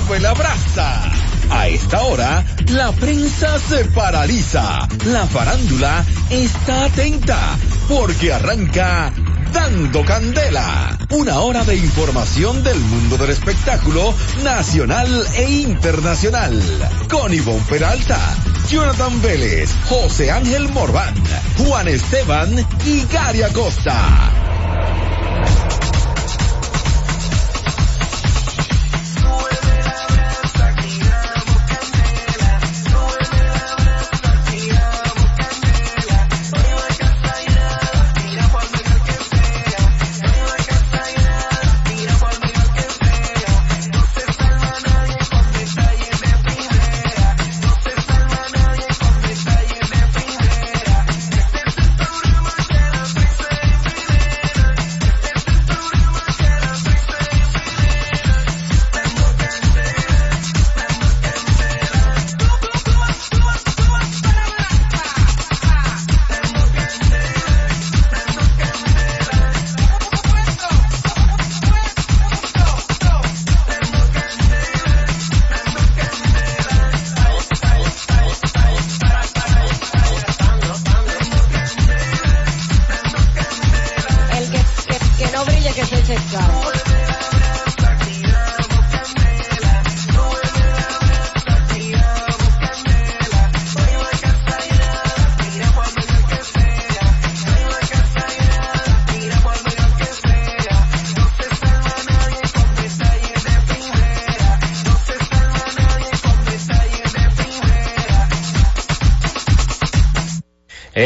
sube la brasa. A esta hora, la prensa se paraliza. La farándula está atenta porque arranca Dando Candela. Una hora de información del mundo del espectáculo nacional e internacional. Con Ivonne Peralta, Jonathan Vélez, José Ángel Morván, Juan Esteban y Gary Acosta.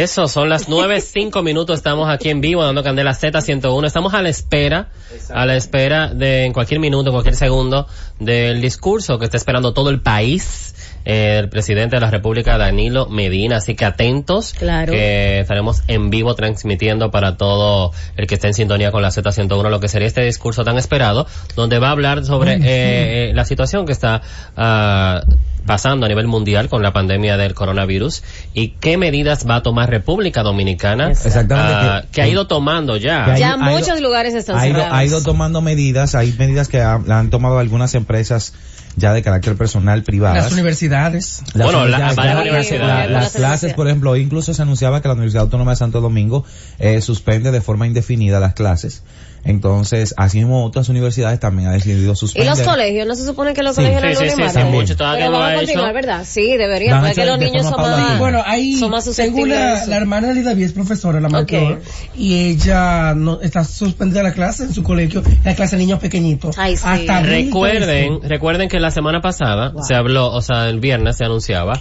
Eso, son las nueve, cinco minutos, estamos aquí en vivo dando Candela Z101, estamos a la espera, a la espera de en cualquier minuto, en cualquier segundo, del discurso que está esperando todo el país, eh, el presidente de la República, Danilo Medina, así que atentos, Claro. que estaremos en vivo transmitiendo para todo el que esté en sintonía con la Z101 lo que sería este discurso tan esperado, donde va a hablar sobre eh, eh, la situación que está ah, pasando a nivel mundial con la pandemia del coronavirus y qué medidas va a tomar República Dominicana Exactamente, ah, que- ha ido tomando ya. Ya ha muchos ido- lugares están ha ido, cerrados. ha ido tomando medidas, hay medidas que ha- han tomado algunas empresas ya de carácter personal privadas. Las universidades. Las Bueno, la- universidades, varias ya- universidades. la- Algunas las clases, por ejemplo, incluso se anunciaba que la Universidad Autónoma de Santo Domingo eh, suspende de forma indefinida las clases. Entonces, así mismo otras universidades también han decidido Y suspender. los colegios, ¿no se supone que los Sí. colegios Sí, eran sí, y sí, martes? hace mucho, todavía Pero no van ha a continuar, hecho. ¿verdad? Sí, deberían, porque hecho los niños son más. Bueno, ahí, son más según la, la hermana de David es profesora, la mayor, Ok. y ella no está suspendida la clase en su colegio, la clase de niños pequeñitos. Ay, sí. Hasta Recuerden, 13. recuerden que la semana pasada Wow. se habló, o sea, el viernes se anunciaba.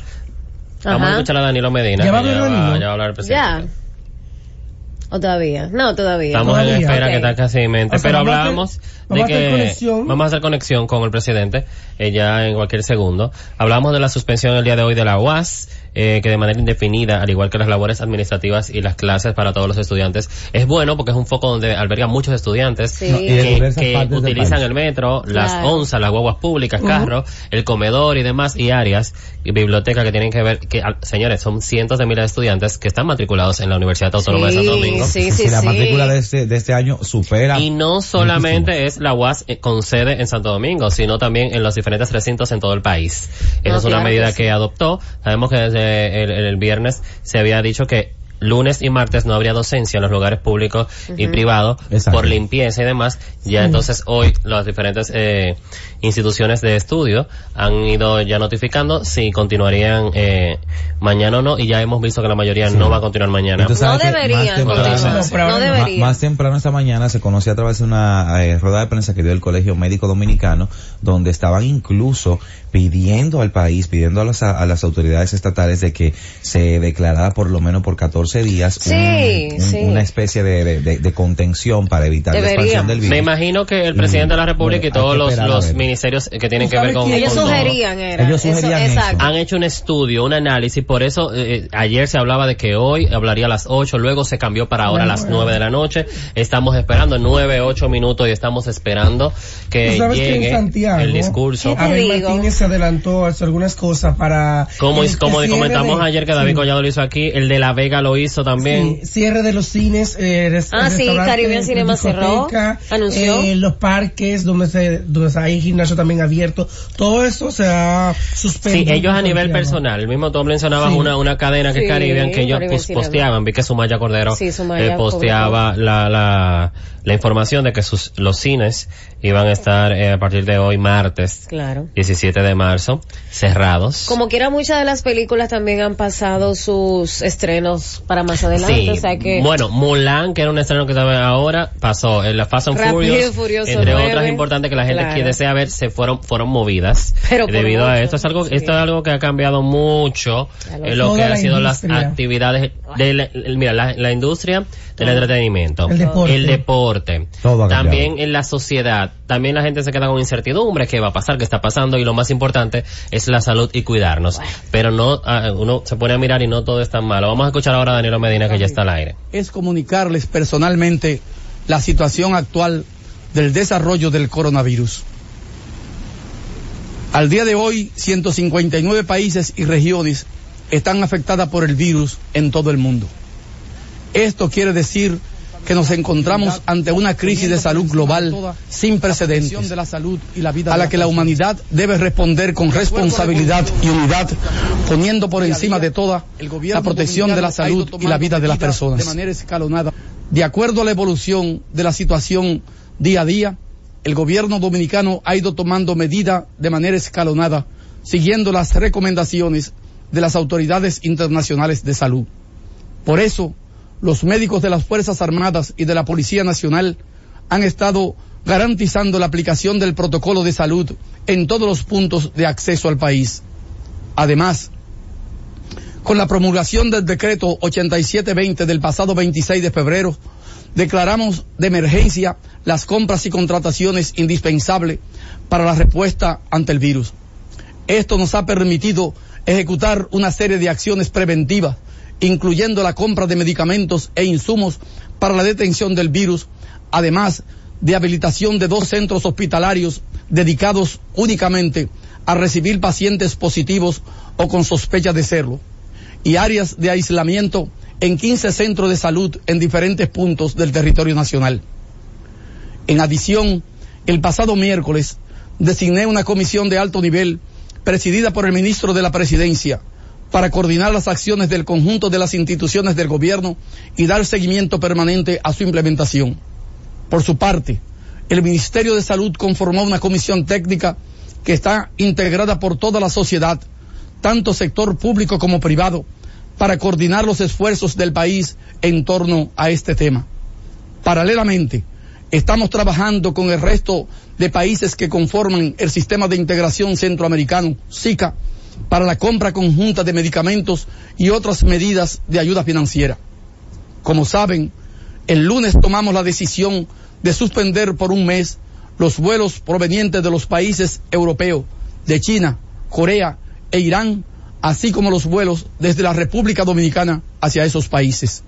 Vamos a escuchar a Danilo Medina. ¿Ya va a que ya va a hablar el presidente. Ya. ¿O todavía? No, todavía. Estamos en Todavía. espera Ok. que está casi en mente, O sea, pero vamos a hacer- hablábamos vamos a de hacer que conexión. vamos a hacer conexión con el presidente eh, ya en cualquier segundo. Hablamos de la suspensión el día de hoy de la UAS, eh, que de manera indefinida, al igual que las labores administrativas y las clases para todos los estudiantes, es bueno porque es un foco donde alberga muchos estudiantes Sí. Y que, que utilizan el metro, las Claro. onzas, las guaguas públicas, carros, el comedor y demás, y áreas, y bibliotecas que tienen que ver, que, al- señores, son cientos de miles de estudiantes que están matriculados en la Universidad Autónoma de Santo Domingo. Sí, sí, Si la sí. matrícula de este, de este año supera. Y no solamente es la UAS eh, con sede en Santo Domingo, sino también en los diferentes recintos en todo el país. Esa No, es una claro medida que que, sí. adoptó. Sabemos que desde el, el viernes se había dicho que lunes y martes no habría docencia en los lugares públicos y privados Exacto. por limpieza y demás. Ya entonces hoy las diferentes eh, instituciones de estudio han ido ya notificando si continuarían eh, mañana o no y ya hemos visto que la mayoría no va a continuar mañana. No deberían. No, deberían. Más temprano esta mañana se conoció a través de una eh, rueda de prensa que dio el Colegio Médico Dominicano, donde estaban incluso pidiendo al país, pidiendo a las, a las autoridades estatales de que se declarara por lo menos por 14 días un- Sí, un- sí. una especie de, de- contención para evitar la expansión del virus. Me imagino que el presidente de la República y todos los, los ver. Ministerios que tienen ¿Tú que ver sabes con? Ellos con sugerían, era. Ellos sugerían eso. exacto. han hecho un estudio, un análisis, por eso eh, ayer se hablaba de que hoy hablaría a las 8, luego se cambió para ahora a las 9 de la noche, estamos esperando 9, 8 minutos y estamos esperando que sabes que en llegue Santiago, el discurso. ¿Qué Abel? Martínez se adelantó a hacer algunas cosas para... Como, el como comentamos de- ayer que David sí. Collado lo hizo aquí, el de La Vega lo hizo también. Sí, cierre de los cines, eh, res- Ah, sí, Caribbean Cinema cerró, anunció. eh, los parques donde se, donde hay gimnasio también abierto, todo eso se ha Sí, suspendido. ellos a nivel personal, el mismo mencionabas Sí. una, una cadena que Sí, es Caribbean que ellos Cinema. posteaban, vi que Sumaya Cordero Sí, Sumaya eh, posteaba la, la, la información de que sus, los cines iban a estar eh, a partir de hoy martes Claro. 17 de marzo cerrados. Como quiera, muchas de las películas también han pasado sus estrenos para más adelante. Sí, o sea que. bueno, Mulan, que era un estreno que estaba ahora, pasó en la Fast and Furious, Furioso entre 9, otras importantes que la gente claro. que desea ver, se fueron, fueron movidas Pero debido a esto. Es algo, sí. esto es algo que ha cambiado mucho en lo que la ha sido las actividades de la, mira, la, la industria del entretenimiento, El deporte. el deporte, Todo ha también en la sociedad, también la gente se queda con incertidumbre, qué va a pasar, qué está pasando y lo más importante es la salud y cuidarnos. Pero no, ah, uno se pone a mirar y no todo es tan malo. Vamos a escuchar ahora a Danilo Medina que ya está al aire. es comunicarles personalmente la situación actual del desarrollo del coronavirus. Al día de hoy, 159 países y regiones están afectadas por el virus en todo el mundo. Esto quiere decir que nos encontramos ante una crisis de salud global sin precedentes, a la que la humanidad debe responder con responsabilidad y unidad, poniendo por encima de toda la protección de la salud y la vida de las personas. De manera escalonada. De acuerdo a la evolución de la situación día a día, el gobierno dominicano ha ido tomando medidas de manera escalonada, siguiendo las recomendaciones de las autoridades internacionales de salud. Por eso, los médicos de las Fuerzas Armadas y de la Policía Nacional han estado garantizando la aplicación del protocolo de salud en todos los puntos de acceso al país. Además, con la promulgación del decreto 8720 del pasado 26 de febrero, declaramos de emergencia las compras y contrataciones indispensables para la respuesta ante el virus. Esto nos ha permitido ejecutar una serie de acciones preventivas, incluyendo la compra de medicamentos e insumos para la detención del virus, además de habilitación de dos centros hospitalarios dedicados únicamente a recibir pacientes positivos o con sospecha de serlo, y áreas de aislamiento en 15 centros de salud en diferentes puntos del territorio nacional. En adición, el pasado miércoles designé una comisión de alto nivel presidida por el ministro de la Presidencia para coordinar las acciones del conjunto de las instituciones del gobierno y dar seguimiento permanente a su implementación. Por su parte, el Ministerio de Salud conformó una comisión técnica que está integrada por toda la sociedad, tanto sector público como privado, para coordinar los esfuerzos del país en torno a este tema. Paralelamente, estamos trabajando con el resto de países que conforman el sistema de integración centroamericano, SICA, para la compra conjunta de medicamentos y otras medidas de ayuda financiera. Como saben, el lunes tomamos la decisión de suspender por un mes los vuelos provenientes de los países europeos, de China, Corea e Irán, así como los vuelos desde la República Dominicana hacia esos países.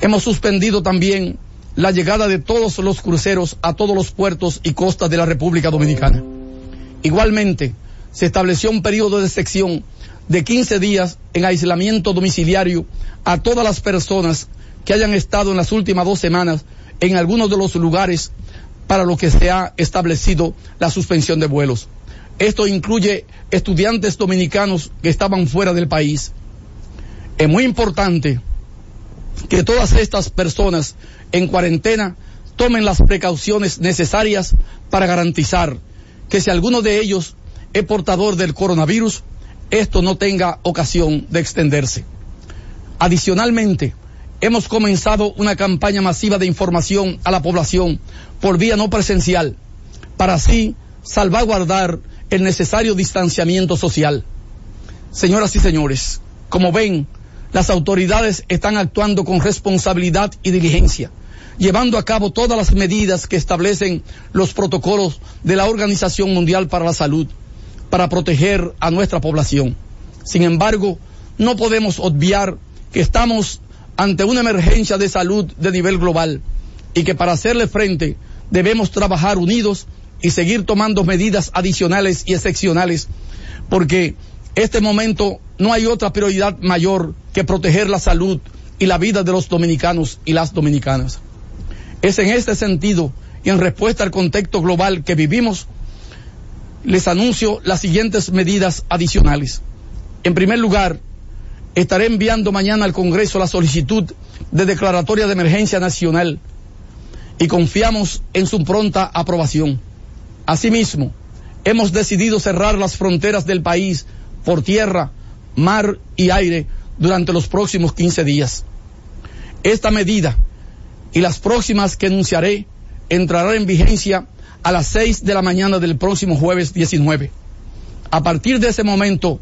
Hemos suspendido también la llegada de todos los cruceros a todos los puertos y costas de la República Dominicana. Igualmente, se estableció un periodo de sección de 15 días en aislamiento domiciliario a todas las personas que hayan estado en las últimas dos semanas en algunos de los lugares para lo que se ha establecido la suspensión de vuelos. Esto incluye estudiantes dominicanos que estaban fuera del país. Es muy importante que todas estas personas en cuarentena tomen las precauciones necesarias para garantizar que si alguno de ellos es portador del coronavirus, esto no tenga ocasión de extenderse. Adicionalmente, hemos comenzado una campaña masiva de información a la población por vía no presencial, para así salvaguardar el necesario distanciamiento social. Señoras y señores, como ven, las autoridades están actuando con responsabilidad y diligencia, llevando a cabo todas las medidas que establecen los protocolos de la Organización Mundial para la Salud para proteger a nuestra población. Sin embargo, no podemos obviar que estamos ante una emergencia de salud de nivel global y que para hacerle frente debemos trabajar unidos y seguir tomando medidas adicionales y excepcionales porque este momento no hay otra prioridad mayor que proteger la salud y la vida de los dominicanos y las dominicanas. Es en este sentido y en respuesta al contexto global que vivimos, les anuncio las siguientes medidas adicionales. En primer lugar, estaré enviando mañana al Congreso la solicitud de declaratoria de emergencia nacional y confiamos en su pronta aprobación. Asimismo, hemos decidido cerrar las fronteras del país por tierra, mar y aire durante los próximos 15 días. Esta medida y las próximas que enunciaré entrarán en vigencia a las 6 de la mañana del próximo jueves 19. A partir de ese momento,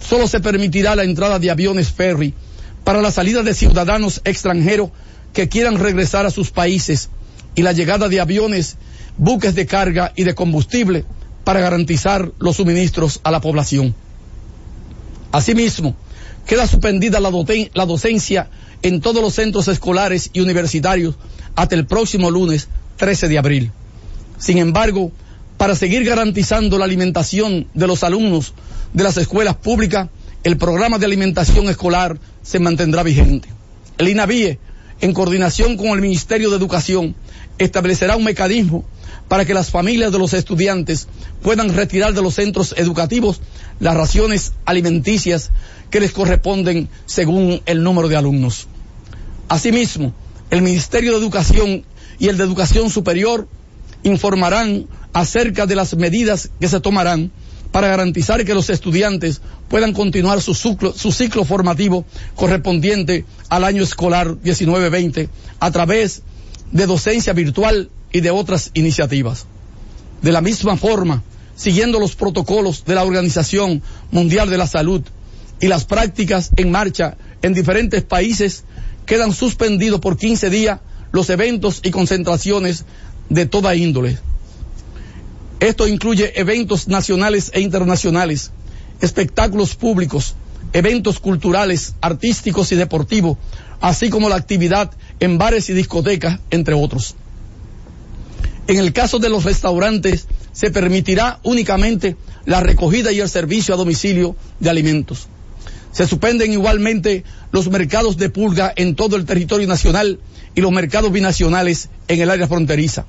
solo se permitirá la entrada de aviones ferry para la salida de ciudadanos extranjeros que quieran regresar a sus países y la llegada de aviones, buques de carga y de combustible para garantizar los suministros a la población. Asimismo, queda suspendida la, docencia en todos los centros escolares y universitarios hasta el próximo lunes 13 de abril. Sin embargo, para seguir garantizando la alimentación de los alumnos de las escuelas públicas, el programa de alimentación escolar se mantendrá vigente. El INAVIE, en coordinación con el Ministerio de Educación, establecerá un mecanismo para que las familias de los estudiantes puedan retirar de los centros educativos las raciones alimenticias que les corresponden según el número de alumnos. Asimismo, el Ministerio de Educación y el de Educación Superior informarán acerca de las medidas que se tomarán para garantizar que los estudiantes puedan continuar su ciclo, formativo correspondiente al año escolar 19-20 a través de docencia virtual y de otras iniciativas. De la misma forma, siguiendo los protocolos de la Organización Mundial de la Salud y las prácticas en marcha en diferentes países, quedan suspendidos por 15 días los eventos y concentraciones de toda índole. Esto incluye eventos nacionales e internacionales, espectáculos públicos, eventos culturales, artísticos y deportivos, así como la actividad en bares y discotecas, entre otros. En el caso de los restaurantes, se permitirá únicamente la recogida y el servicio a domicilio de alimentos. Se suspenden igualmente los mercados de pulga en todo el territorio nacional y los mercados binacionales en el área fronteriza.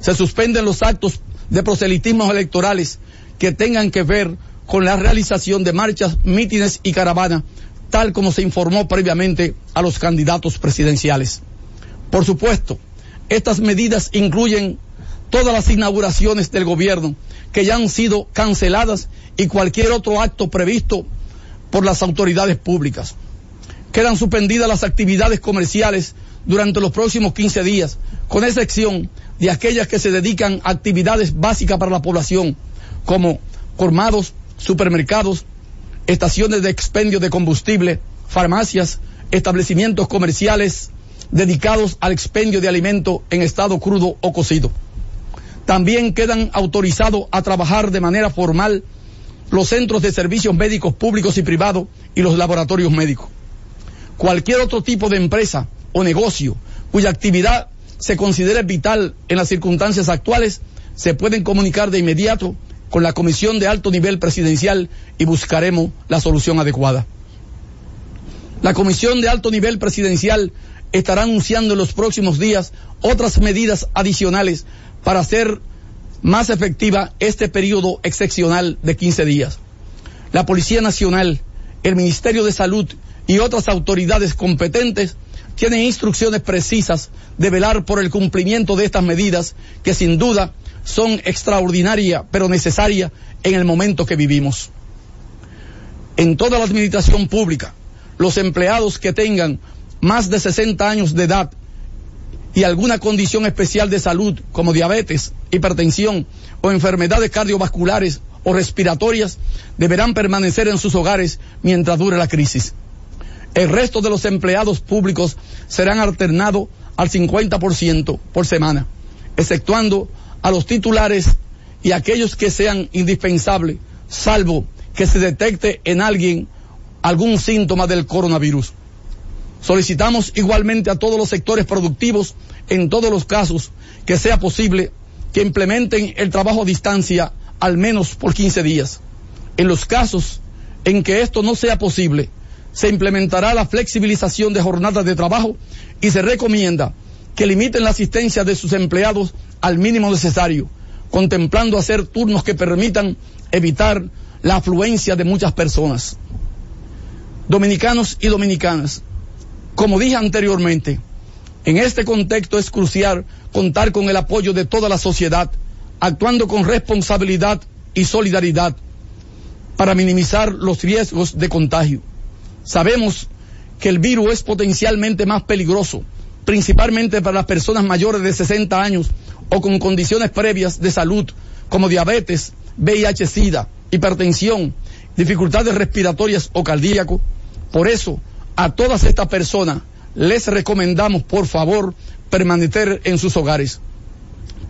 Se suspenden los actos de proselitismos electorales que tengan que ver con la realización de marchas, mítines y caravanas, tal como se informó previamente a los candidatos presidenciales. Por supuesto, estas medidas incluyen todas las inauguraciones del gobierno que ya han sido canceladas y cualquier otro acto previsto por las autoridades públicas. Quedan suspendidas las actividades comerciales durante los próximos 15 días, con excepción de aquellas que se dedican a actividades básicas para la población, como colmados, supermercados, estaciones de expendio de combustible, farmacias, establecimientos comerciales dedicados al expendio de alimentos en estado crudo o cocido. También quedan autorizados a trabajar de manera formal los centros de servicios médicos públicos y privados y los laboratorios médicos. Cualquier otro tipo de empresa o negocio cuya actividad se considere vital en las circunstancias actuales se pueden comunicar de inmediato con la Comisión de Alto Nivel Presidencial y buscaremos la solución adecuada. La Comisión de Alto Nivel Presidencial estará anunciando en los próximos días otras medidas adicionales para hacer más efectiva este periodo excepcional de 15 días. La Policía Nacional, el Ministerio de Salud y otras autoridades competentes tienen instrucciones precisas de velar por el cumplimiento de estas medidas que sin duda son extraordinarias pero necesarias en el momento que vivimos. En toda la administración pública, los empleados que tengan más de 60 años de edad y alguna condición especial de salud como diabetes, hipertensión o enfermedades cardiovasculares o respiratorias deberán permanecer en sus hogares mientras dure la crisis. El resto de los empleados públicos serán alternados al 50% por semana, exceptuando a los titulares y aquellos que sean indispensables, salvo que se detecte en alguien algún síntoma del coronavirus. Solicitamos igualmente a todos los sectores productivos, en todos los casos que sea posible, que implementen el trabajo a distancia al menos por 15 días. En los casos en que esto no sea posible, se implementará la flexibilización de jornadas de trabajo y se recomienda que limiten la asistencia de sus empleados al mínimo necesario, contemplando hacer turnos que permitan evitar la afluencia de muchas personas. Dominicanos y dominicanas, como dije anteriormente, en este contexto es crucial contar con el apoyo de toda la sociedad, actuando con responsabilidad y solidaridad para minimizar los riesgos de contagio. Sabemos que el virus es potencialmente más peligroso, principalmente para las personas mayores de 60 años o con condiciones previas de salud como diabetes, VIH-Sida, hipertensión, dificultades respiratorias o cardíaco. Por eso, a todas estas personas les recomendamos, por favor, permanecer en sus hogares.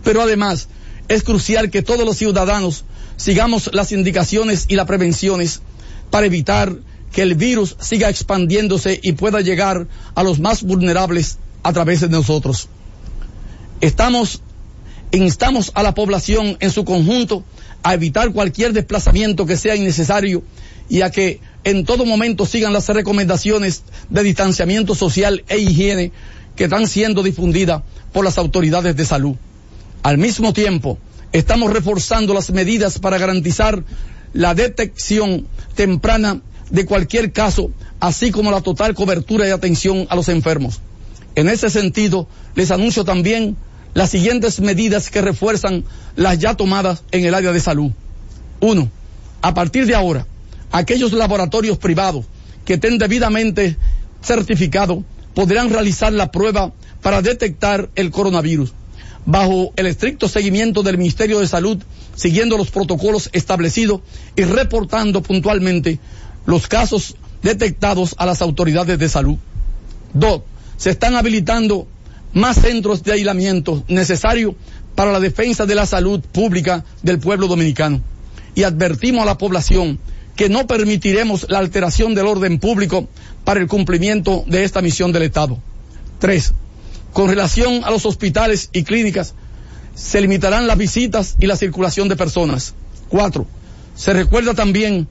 Pero además, es crucial que todos los ciudadanos sigamos las indicaciones y las prevenciones para evitar que el virus siga expandiéndose y pueda llegar a los más vulnerables a través de nosotros. Estamos, instamos a la población en su conjunto a evitar cualquier desplazamiento que sea innecesario y a que en todo momento sigan las recomendaciones de distanciamiento social e higiene que están siendo difundidas por las autoridades de salud. Al mismo tiempo, estamos reforzando las medidas para garantizar la detección temprana de cualquier caso, así como la total cobertura y atención a los enfermos. En ese sentido, les anuncio también las siguientes medidas que refuerzan las ya tomadas en el área de salud. Uno, a partir de ahora, aquellos laboratorios privados que estén debidamente certificados podrán realizar la prueba para detectar el coronavirus bajo el estricto seguimiento del Ministerio de Salud, siguiendo los protocolos establecidos y reportando puntualmente los casos detectados a las autoridades de salud. Dos, se están habilitando más centros de aislamiento necesarios para la defensa de la salud pública del pueblo dominicano. Y advertimos a la población que no permitiremos la alteración del orden público para el cumplimiento de esta misión del Estado. Tres, con relación a los hospitales y clínicas, se limitarán las visitas y la circulación de personas. Cuatro, se recuerda también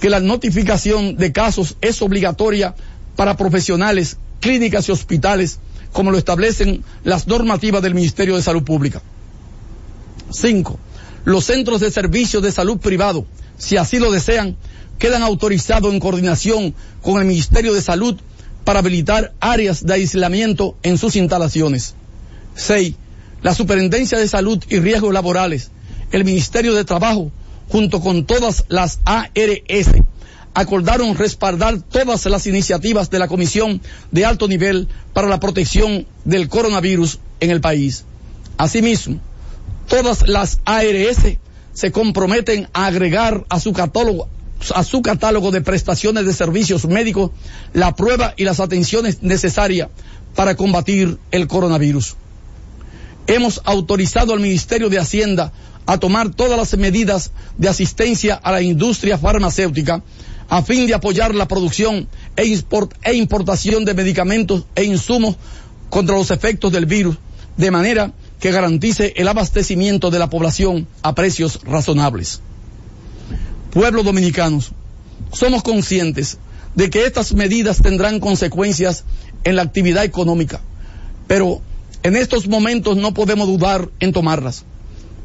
que la notificación de casos es obligatoria para profesionales, clínicas y hospitales, como lo establecen las normativas del Ministerio de Salud Pública. Cinco, los centros de servicios de salud privado, si así lo desean, quedan autorizados en coordinación con el Ministerio de Salud para habilitar áreas de aislamiento en sus instalaciones. 6. La Superintendencia de Salud y Riesgos Laborales, el Ministerio de Trabajo, junto con todas las ARS, acordaron respaldar todas las iniciativas de la Comisión de Alto Nivel para la Protección del Coronavirus en el país. Asimismo, todas las ARS se comprometen a agregar a su catálogo, a su catálogo de prestaciones de servicios médicos la prueba y las atenciones necesarias para combatir el coronavirus. Hemos autorizado al Ministerio de Hacienda a tomar todas las medidas de asistencia a la industria farmacéutica a fin de apoyar la producción e, e importación de medicamentos e insumos contra los efectos del virus, de manera que garantice el abastecimiento de la población a precios razonables pueblos dominicanos, somos conscientes de que estas medidas tendrán consecuencias en la actividad económica, pero en estos momentos no podemos dudar en tomarlas,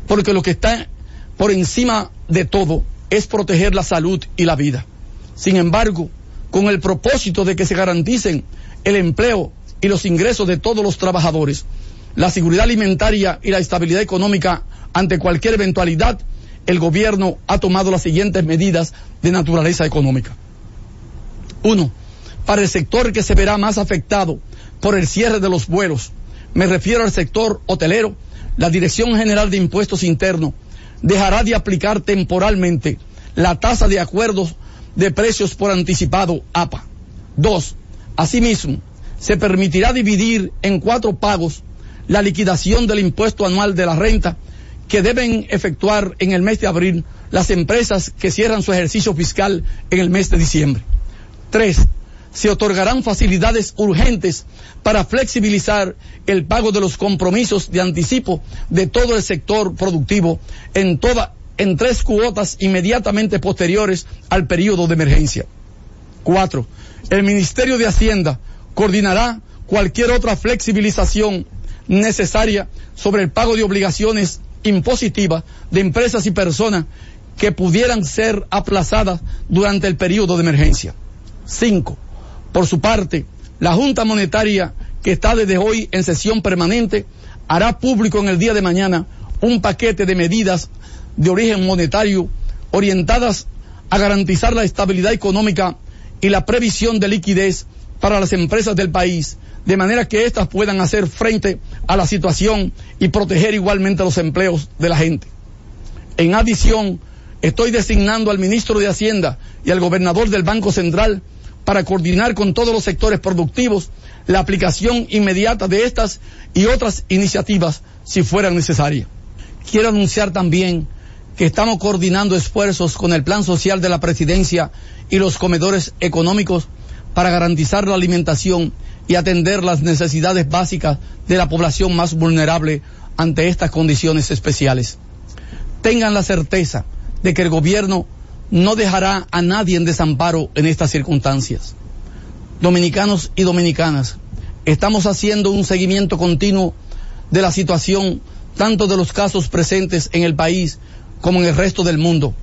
porque lo que está por encima de todo es proteger la salud y la vida. Sin embargo, con el propósito de que se garanticen el empleo y los ingresos de todos los trabajadores, la seguridad alimentaria y la estabilidad económica ante cualquier eventualidad, el gobierno ha tomado las siguientes medidas de naturaleza económica. Uno, para el sector que se verá más afectado por el cierre de los vuelos, me refiero al sector hotelero, la Dirección General de Impuestos Internos dejará de aplicar temporalmente la tasa de acuerdos de precios por anticipado APA. Dos, asimismo, se permitirá dividir en cuatro pagos la liquidación del impuesto anual de la renta que deben efectuar en el mes de abril las empresas que cierran su ejercicio fiscal en el mes de diciembre. Tres, se otorgarán facilidades urgentes para flexibilizar el pago de los compromisos de anticipo de todo el sector productivo en toda en tres cuotas inmediatamente posteriores al periodo de emergencia. Cuatro, el Ministerio de Hacienda coordinará cualquier otra flexibilización necesaria sobre el pago de obligaciones impositivas de empresas y personas que pudieran ser aplazadas durante el periodo de emergencia. Cinco, por su parte, la Junta Monetaria, que está desde hoy en sesión permanente, hará público en el día de mañana un paquete de medidas de origen monetario orientadas a garantizar la estabilidad económica y la previsión de liquidez para las empresas del país, de manera que éstas puedan hacer frente a la situación y proteger igualmente los empleos de la gente. En adición, estoy designando al ministro de Hacienda y al gobernador del Banco Central para coordinar con todos los sectores productivos la aplicación inmediata de estas y otras iniciativas si fueran necesarias. Quiero anunciar también que estamos coordinando esfuerzos con el Plan Social de la Presidencia y los comedores económicos para garantizar la alimentación y atender las necesidades básicas de la población más vulnerable ante estas condiciones especiales. Tengan la certeza de que el gobierno no dejará a nadie en desamparo en estas circunstancias. Dominicanos y dominicanas, estamos haciendo un seguimiento continuo de la situación tanto de los casos presentes en el país como en el resto del mundo,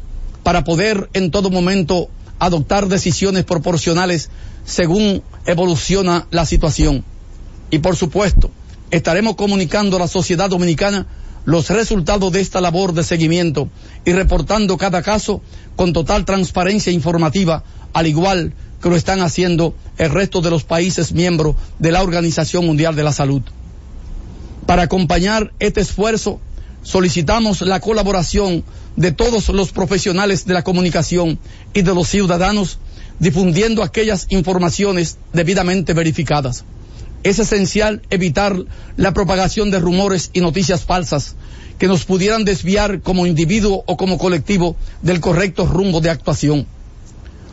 para poder en todo momento adoptar decisiones proporcionales según evoluciona la situación. Y por supuesto, estaremos comunicando a la sociedad dominicana los resultados de esta labor de seguimiento y reportando cada caso con total transparencia informativa, al igual que lo están haciendo el resto de los países miembros de la Organización Mundial de la Salud. Para acompañar este esfuerzo, solicitamos la colaboración de todos los profesionales de la comunicación y de los ciudadanos difundiendo aquellas informaciones debidamente verificadas. Es esencial evitar la propagación de rumores y noticias falsas que nos pudieran desviar como individuo o como colectivo del correcto rumbo de actuación.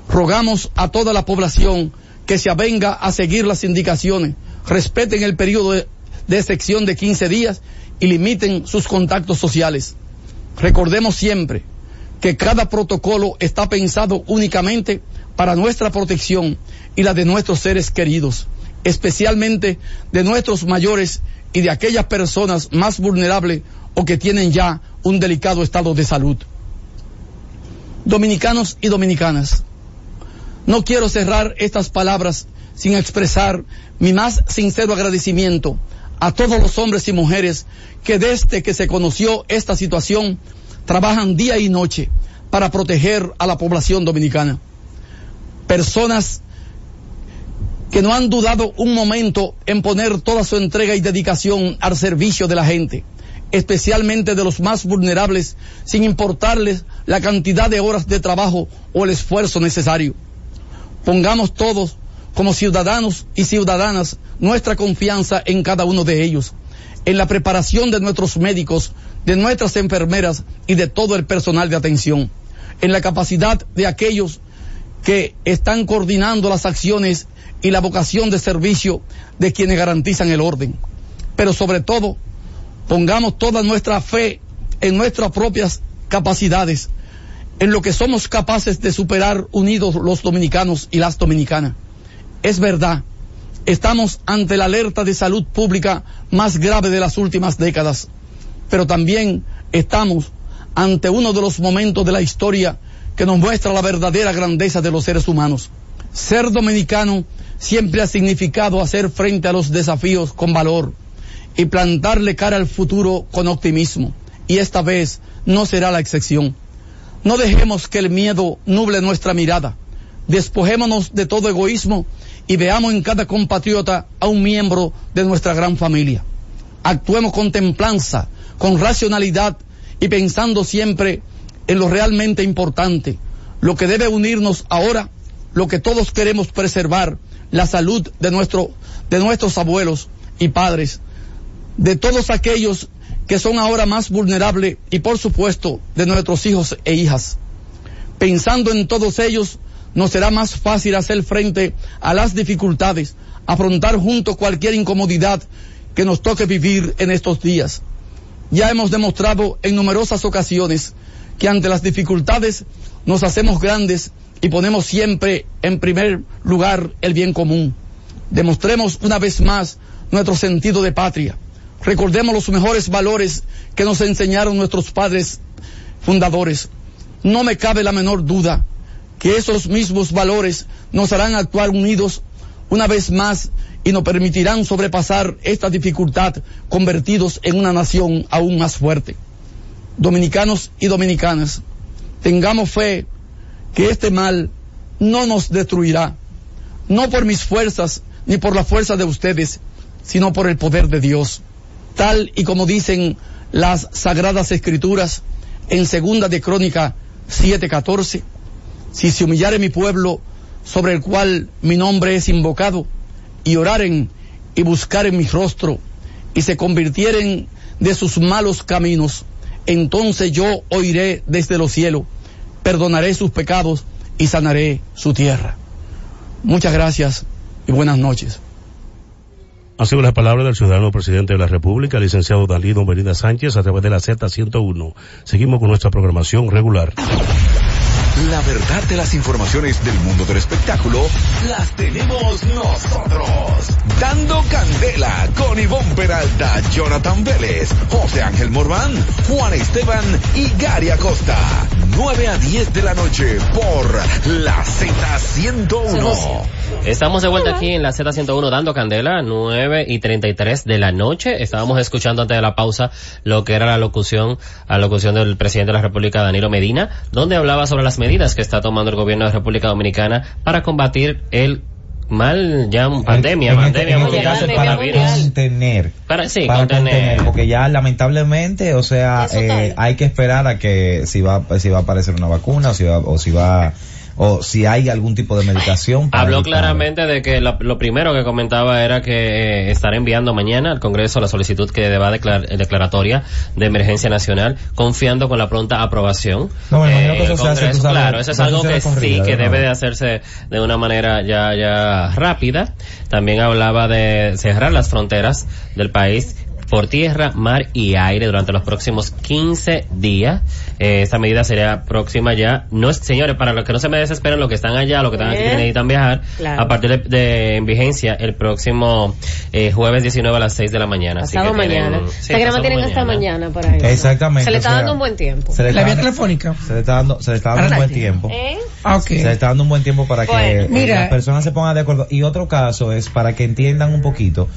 Rogamos a toda la población que se avenga a seguir las indicaciones, respeten el periodo de, de excepción de 15 días y limiten sus contactos sociales. Recordemos siempre que cada protocolo está pensado únicamente para nuestra protección y la de nuestros seres queridos, especialmente de nuestros mayores y de aquellas personas más vulnerables o que tienen ya un delicado estado de salud. Dominicanos y dominicanas, no quiero cerrar estas palabras sin expresar mi más sincero agradecimiento a todos los hombres y mujeres que desde que se conoció esta situación trabajan día y noche para proteger a la población dominicana. Personas que no han dudado un momento en poner toda su entrega y dedicación al servicio de la gente, especialmente de los más vulnerables, sin importarles la cantidad de horas de trabajo o el esfuerzo necesario. Pongamos todos como ciudadanos y ciudadanas nuestra confianza en cada uno de ellos, en la preparación de nuestros médicos, de nuestras enfermeras y de todo el personal de atención, en la capacidad de aquellos que están coordinando las acciones y la vocación de servicio de quienes garantizan el orden. Pero sobre todo, pongamos toda nuestra fe en nuestras propias capacidades, en lo que somos capaces de superar unidos los dominicanos y las dominicanas. Es verdad, estamos ante la alerta de salud pública más grave de las últimas décadas, pero también estamos ante uno de los momentos de la historia que nos muestra la verdadera grandeza de los seres humanos. Ser dominicano siempre ha significado hacer frente a los desafíos con valor y plantarle cara al futuro con optimismo. Y esta vez no será la excepción. No dejemos que el miedo nuble nuestra mirada. Despojémonos de todo egoísmo y veamos en cada compatriota a un miembro de nuestra gran familia. Actuemos con templanza, con racionalidad y pensando siempre en lo realmente importante, lo que debe unirnos ahora, lo que todos queremos preservar, la salud de, nuestro, de nuestros abuelos y padres, de todos aquellos que son ahora más vulnerables y por supuesto de nuestros hijos e hijas. Pensando en todos ellos, nos será más fácil hacer frente a las dificultades, afrontar juntos cualquier incomodidad que nos toque vivir en estos días. Ya hemos demostrado en numerosas ocasiones que ante las dificultades nos hacemos grandes y ponemos siempre en primer lugar el bien común. Demostremos una vez más nuestro sentido de patria. Recordemos los mejores valores que nos enseñaron nuestros padres fundadores. No me cabe la menor duda que esos mismos valores nos harán actuar unidos una vez más y nos permitirán sobrepasar esta dificultad convertidos en una nación aún más fuerte. Dominicanos y dominicanas, tengamos fe que este mal no nos destruirá, no por mis fuerzas ni por la fuerza de ustedes, sino por el poder de Dios. Tal y como dicen las sagradas escrituras en segunda de Crónica 7:14, si se humillare mi pueblo sobre el cual mi nombre es invocado, y oraren y buscaren mi rostro, y se convirtieren de sus malos caminos, entonces yo oiré desde los cielos, perdonaré sus pecados y sanaré su tierra. Muchas gracias y buenas noches. Ha sido la palabra del ciudadano presidente de la República, licenciado Dalino Merida Sánchez, a través de la Z101. Seguimos con nuestra programación regular. La verdad de las informaciones del mundo del espectáculo las tenemos nosotros. Dando candela con Ivonne Peralta, Jonathan Vélez, José Ángel Morván, Juan Esteban y Gary Acosta. 9 a 10 de la noche por la Z101. Estamos de vuelta aquí en la Z101 dando candela, 9 y 33 de la noche. Estábamos escuchando antes de la pausa lo que era la locución, la locución del presidente de la República, Danilo Medina, donde hablaba sobre las medidas que está tomando el gobierno de la República Dominicana para combatir el mal ya pandemia, En pandemia este mundial para contener. Para, sí, para contener. contener, porque ya lamentablemente, o sea, eh, hay que esperar a que si va, si va a aparecer una vacuna o si va, o si va, o si hay algún tipo de medicación. para Habló claramente de que la- lo primero que comentaba era que eh, estará enviando mañana al Congreso la solicitud que va a declarar declaratoria de emergencia nacional, confiando con la pronta aprobación. No, me imagino que el eso se hace, Congreso, tú sabes, claro, eso es algo que sí, que ¿no? debe de hacerse de una manera ya, ya rápida. También hablaba de cerrar las fronteras del país por tierra, mar y aire durante los próximos 15 días. Eh, esta medida sería próxima ya. No es, señores, para los que no se me desesperen, los que están allá, los que están aquí que necesitan viajar, Claro. a partir de, de en vigencia el próximo eh, jueves 19 a las 6 de la mañana. Así Pasado que tienen- mañana. sí, pasado tienen hasta mañana para eso. Exactamente. Se le está o sea, dando un buen tiempo. Se le La está vía dando, telefónica. se le está dando, se le está dando Para un buen la- tiempo. ¿Eh? Ah, ok. Se le está dando un buen tiempo para que Bueno. eh, Mira. las personas se pongan de acuerdo. Y otro caso es para que entiendan un poquito.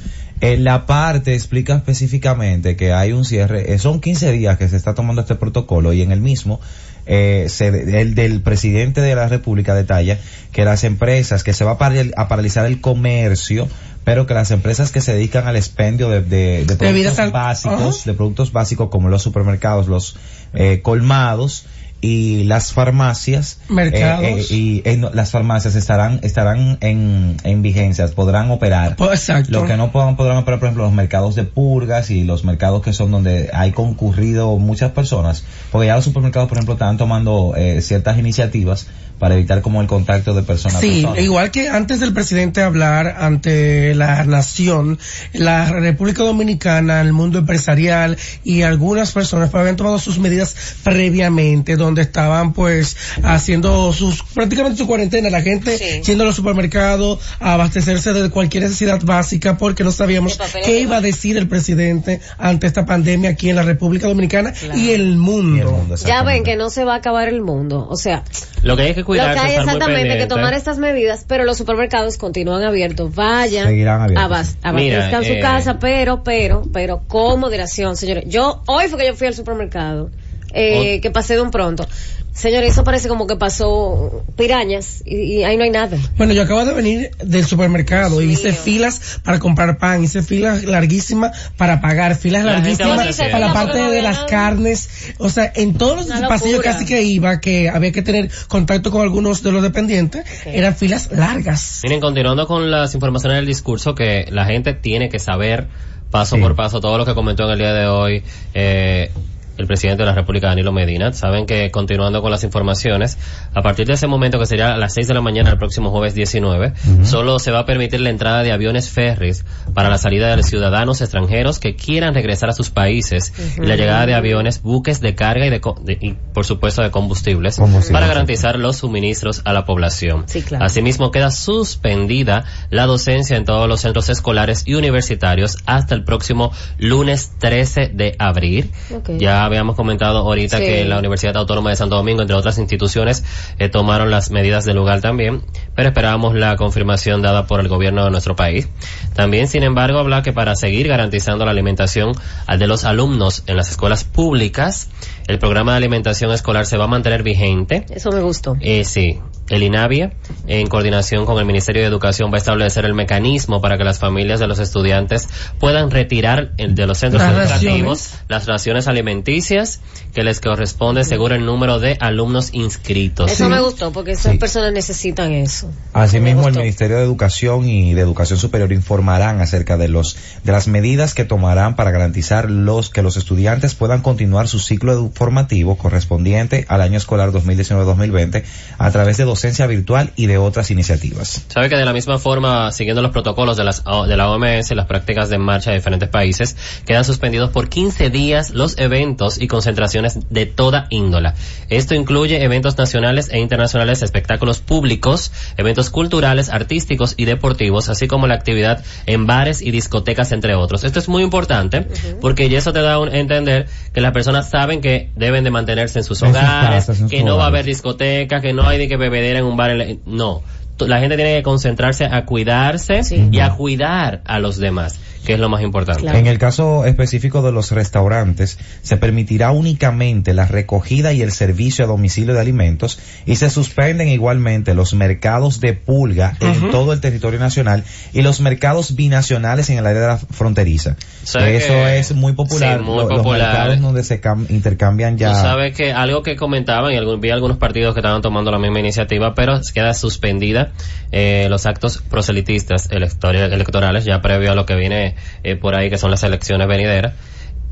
En la parte explica específicamente que hay un cierre, eh, son 15 días que se está tomando este protocolo y en el mismo, eh, se, el del presidente de la República detalla que las empresas, que se va a, paral- a paralizar el comercio, pero que las empresas que se dedican al expendio de, de, de productos básicos, de productos básicos como los supermercados, los eh, colmados y las farmacias Mercados. eh, eh, y en- las farmacias estarán estarán en, en vigencias podrán operar exacto. lo que no podrán, podrán operar por ejemplo los mercados de purgas y los mercados que son donde hay concurrido muchas personas porque ya los supermercados por ejemplo están tomando eh, ciertas iniciativas para evitar como el contacto de personas a Sí, persona. igual que antes del presidente hablar ante la nación, la República Dominicana, el mundo empresarial y algunas personas pues, habían tomado sus medidas previamente, donde estaban pues haciendo sus, prácticamente su cuarentena, la gente Sí. yendo a los supermercados a abastecerse de cualquier necesidad básica porque no sabíamos qué iba a decir el presidente ante esta pandemia aquí en la República Dominicana y el mundo. Y el mundo, Ya ven que no se va a acabar el mundo. O sea, Lo que hay que cuidar lo que hay exactamente que tomar estas medidas, pero los supermercados continúan abiertos. Vayan, Seguirán abiertos. abastezcan su eh, casa, pero, pero, pero, con moderación, señores. Yo, hoy fue que yo fui al supermercado, eh, Oh. que pasé de un pronto. Señores, eso parece como que pasó pirañas y, y ahí no hay nada. Bueno, yo acabo de venir del supermercado y hice mío. filas para comprar pan, hice filas larguísimas para pagar, filas La larguísimas para la parte de las carnes. O sea, en todos los pasillos casi que iba, que había que tener contacto con algunos de los dependientes, eran filas largas. Miren, continuando con las informaciones del discurso, que la gente tiene que saber paso Sí. por paso todo lo que comentó en el día de hoy. Eh, el presidente de la República, Danilo Medina. Saben que, continuando con las informaciones, a partir de ese momento, que sería a las 6 de la mañana el próximo jueves 19, solo se va a permitir la entrada de aviones ferries para la salida de ciudadanos extranjeros que quieran regresar a sus países y la llegada de aviones, buques de carga y, de, co- de- y por supuesto, de combustibles, Combustibles, para sí. garantizar los suministros a la población. Sí, claro. Asimismo, queda suspendida la docencia en todos los centros escolares y universitarios hasta el próximo lunes 13 de abril. Ya habíamos comentado ahorita Sí. que la Universidad Autónoma de Santo Domingo, entre otras instituciones, eh, tomaron las medidas del lugar también, pero esperábamos la confirmación dada por el gobierno de nuestro país. También, sin embargo, habla que para seguir garantizando la alimentación al de los alumnos en las escuelas públicas, el programa de alimentación escolar se va a mantener vigente. Eso me gustó. Eh, sí, el INAVIA, en coordinación con el Ministerio de Educación, va a establecer el mecanismo para que las familias de los estudiantes puedan retirar el- de los centros Las educativos raciones. las raciones alimenticias que les corresponde según el número de alumnos inscritos. Eso me gustó porque esas Sí. personas necesitan eso. Asimismo, el. Ministerio de Educación y de Educación Superior informarán acerca de los de las medidas que tomarán para garantizar los que los estudiantes puedan continuar su ciclo formativo correspondiente al año escolar 2019-2020 a través de docencia virtual y de otras iniciativas. Sabe que de la misma forma, siguiendo los protocolos de, las, de la OMS, las prácticas de marcha de diferentes países, quedan suspendidos por 15 días los eventos y concentraciones de toda índola. Esto incluye eventos nacionales e internacionales, espectáculos públicos, eventos culturales, artísticos y deportivos, así como la actividad en bares y discotecas, entre otros. Esto es muy importante porque ya eso te da a entender que las personas saben que deben de mantenerse en sus En sus hogares, casas, en sus que no va a haber hogares. discotecas, que no hay de que bebedera en un bar. en la- No. La gente tiene que concentrarse a cuidarse Sí. y a cuidar a los demás, que es lo más importante. Claro. En el caso específico de los restaurantes, se permitirá únicamente la recogida y el servicio a domicilio de alimentos y se suspenden igualmente los mercados de pulga en todo el territorio nacional y los mercados binacionales en el área de la fronteriza. ¿Sabe Eso que- es muy popular. Sí, muy lo- popular. Los mercados donde se cam- intercambian ya. Tú sabes que algo que comentaban, y algún- vi algunos partidos que estaban tomando la misma iniciativa, pero queda suspendida eh, los actos proselitistas elector- electorales, ya previo a lo que viene eh, por ahí, que son las elecciones venideras,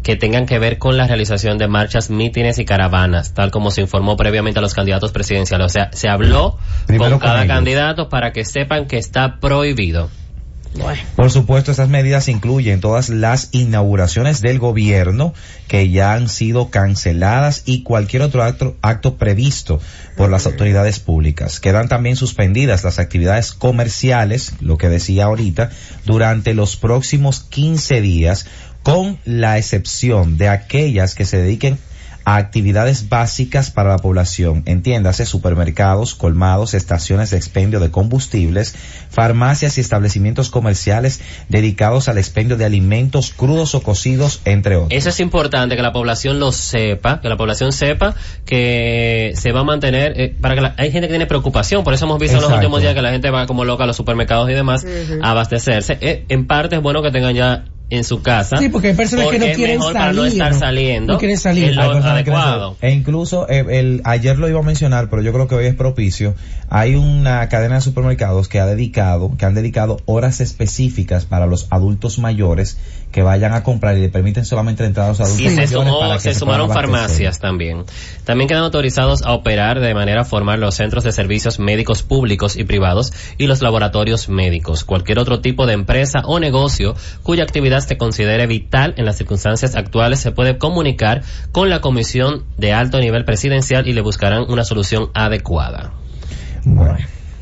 que tengan que ver con la realización de marchas, mítines y caravanas, tal como se informó previamente a los candidatos presidenciales. O sea, se habló Primero con cada candidato para que sepan que está prohibido. Por supuesto, estas medidas incluyen todas las inauguraciones del gobierno que ya han sido canceladas y cualquier otro acto, acto previsto por las autoridades públicas. Quedan también suspendidas las actividades comerciales, lo que decía ahorita, durante los próximos 15 días, con la excepción de aquellas que se dediquen a actividades básicas para la población, entiéndase supermercados, colmados, estaciones de expendio de combustibles, farmacias y establecimientos comerciales dedicados al expendio de alimentos crudos o cocidos, entre otros. Eso es importante, que la población lo sepa, que la población sepa que se va a mantener, eh, para que la- hay gente que tiene preocupación, por eso hemos visto en los Exacto. últimos días que la gente va como loca a los supermercados y demás a abastecerse. Eh, en parte es bueno que tengan ya en su casa. Sí, porque hay personas que no porque es quieren mejor para no salir, estar ¿no? saliendo. No quieren salir. en lo adecuado. E incluso eh, el, ayer lo iba a mencionar, pero yo creo que hoy es propicio. Hay una cadena de supermercados que ha dedicado, que han dedicado horas específicas para los adultos mayores que vayan a comprar y le permiten solamente la entrada a los adultos Y se, mayores sumó- para que se puedan sumaron farmacias también. También quedan autorizados a operar de manera formal los centros de servicios médicos públicos y privados y los laboratorios médicos. Cualquier otro tipo de empresa o negocio cuya actividad se considere vital en las circunstancias actuales se puede comunicar con la comisión de alto nivel presidencial y le buscarán una solución adecuada. Bueno.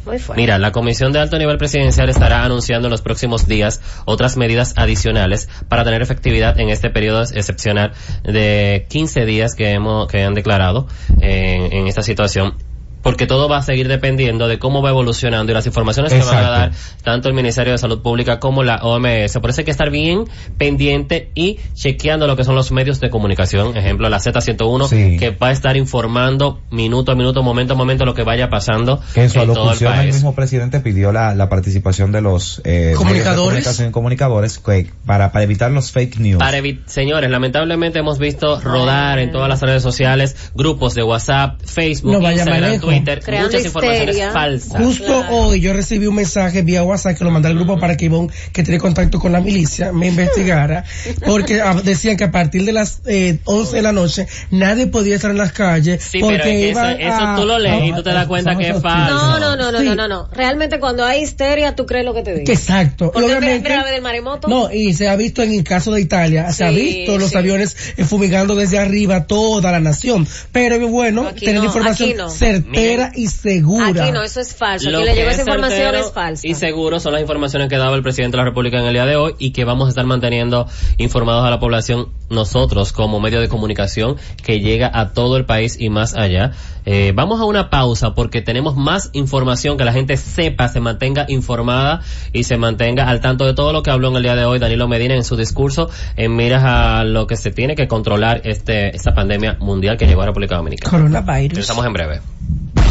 Muy fuerte. Mira, la Comisión de Alto Nivel Presidencial estará anunciando en los próximos días otras medidas adicionales para tener efectividad en este periodo excepcional de 15 días que hemos que han declarado en, en esta situación. Porque todo va a seguir dependiendo de cómo va evolucionando y las informaciones que van a dar tanto el Ministerio de Salud Pública como la OMS. Por eso hay que estar bien pendiente y chequeando lo que son los medios de comunicación. Ejemplo, la Z101 Sí. que va a estar informando minuto a minuto, momento a momento lo que vaya pasando Que en su en todo el alocución el país. mismo presidente pidió la, la participación de los eh, medios de ¿Comunicadores? comunicación y comunicadores que- para, para evitar los fake news. Para evi- señores, lamentablemente hemos visto rodar en todas las redes sociales grupos de WhatsApp, Facebook, No Instagram. Twitter Creando muchas informaciones histeria. falsas. Justo Claro. hoy yo recibí un mensaje vía WhatsApp que lo mandé al grupo para que Ivonne, que tiene contacto con la milicia, me investigara, porque ah, decían que a partir de las eh, 11 de la noche nadie podía estar en las calles Sí, porque pero es que eso, iban eso a- tú lo lees y a- tú te das cuenta que es falso. No, no, no, no, Sí. no, no, no. Realmente cuando hay histeria, tú crees lo que te digo. Exacto. Porque obviamente, del maremoto. no, y se ha visto en el caso de Italia, se ha Sí, visto los sí. aviones eh, fumigando desde arriba toda la nación. Pero es bueno No, aquí tener no, información no. certera y segura. Aquí no, eso es falso. Lo Aquí le llegó esa es información es falsa. Y seguro son las informaciones que daba el presidente de la República en el día de hoy y que vamos a estar manteniendo informados a la población nosotros como medio de comunicación que llega a todo el país y más allá. Eh, vamos a una pausa porque tenemos más información que la gente sepa, se mantenga informada y se mantenga al tanto de todo lo que habló en el día de hoy Danilo Medina en su discurso en miras a lo que se tiene que controlar este esta pandemia mundial que llegó a República Dominicana. Coronavirus. Estamos en breve.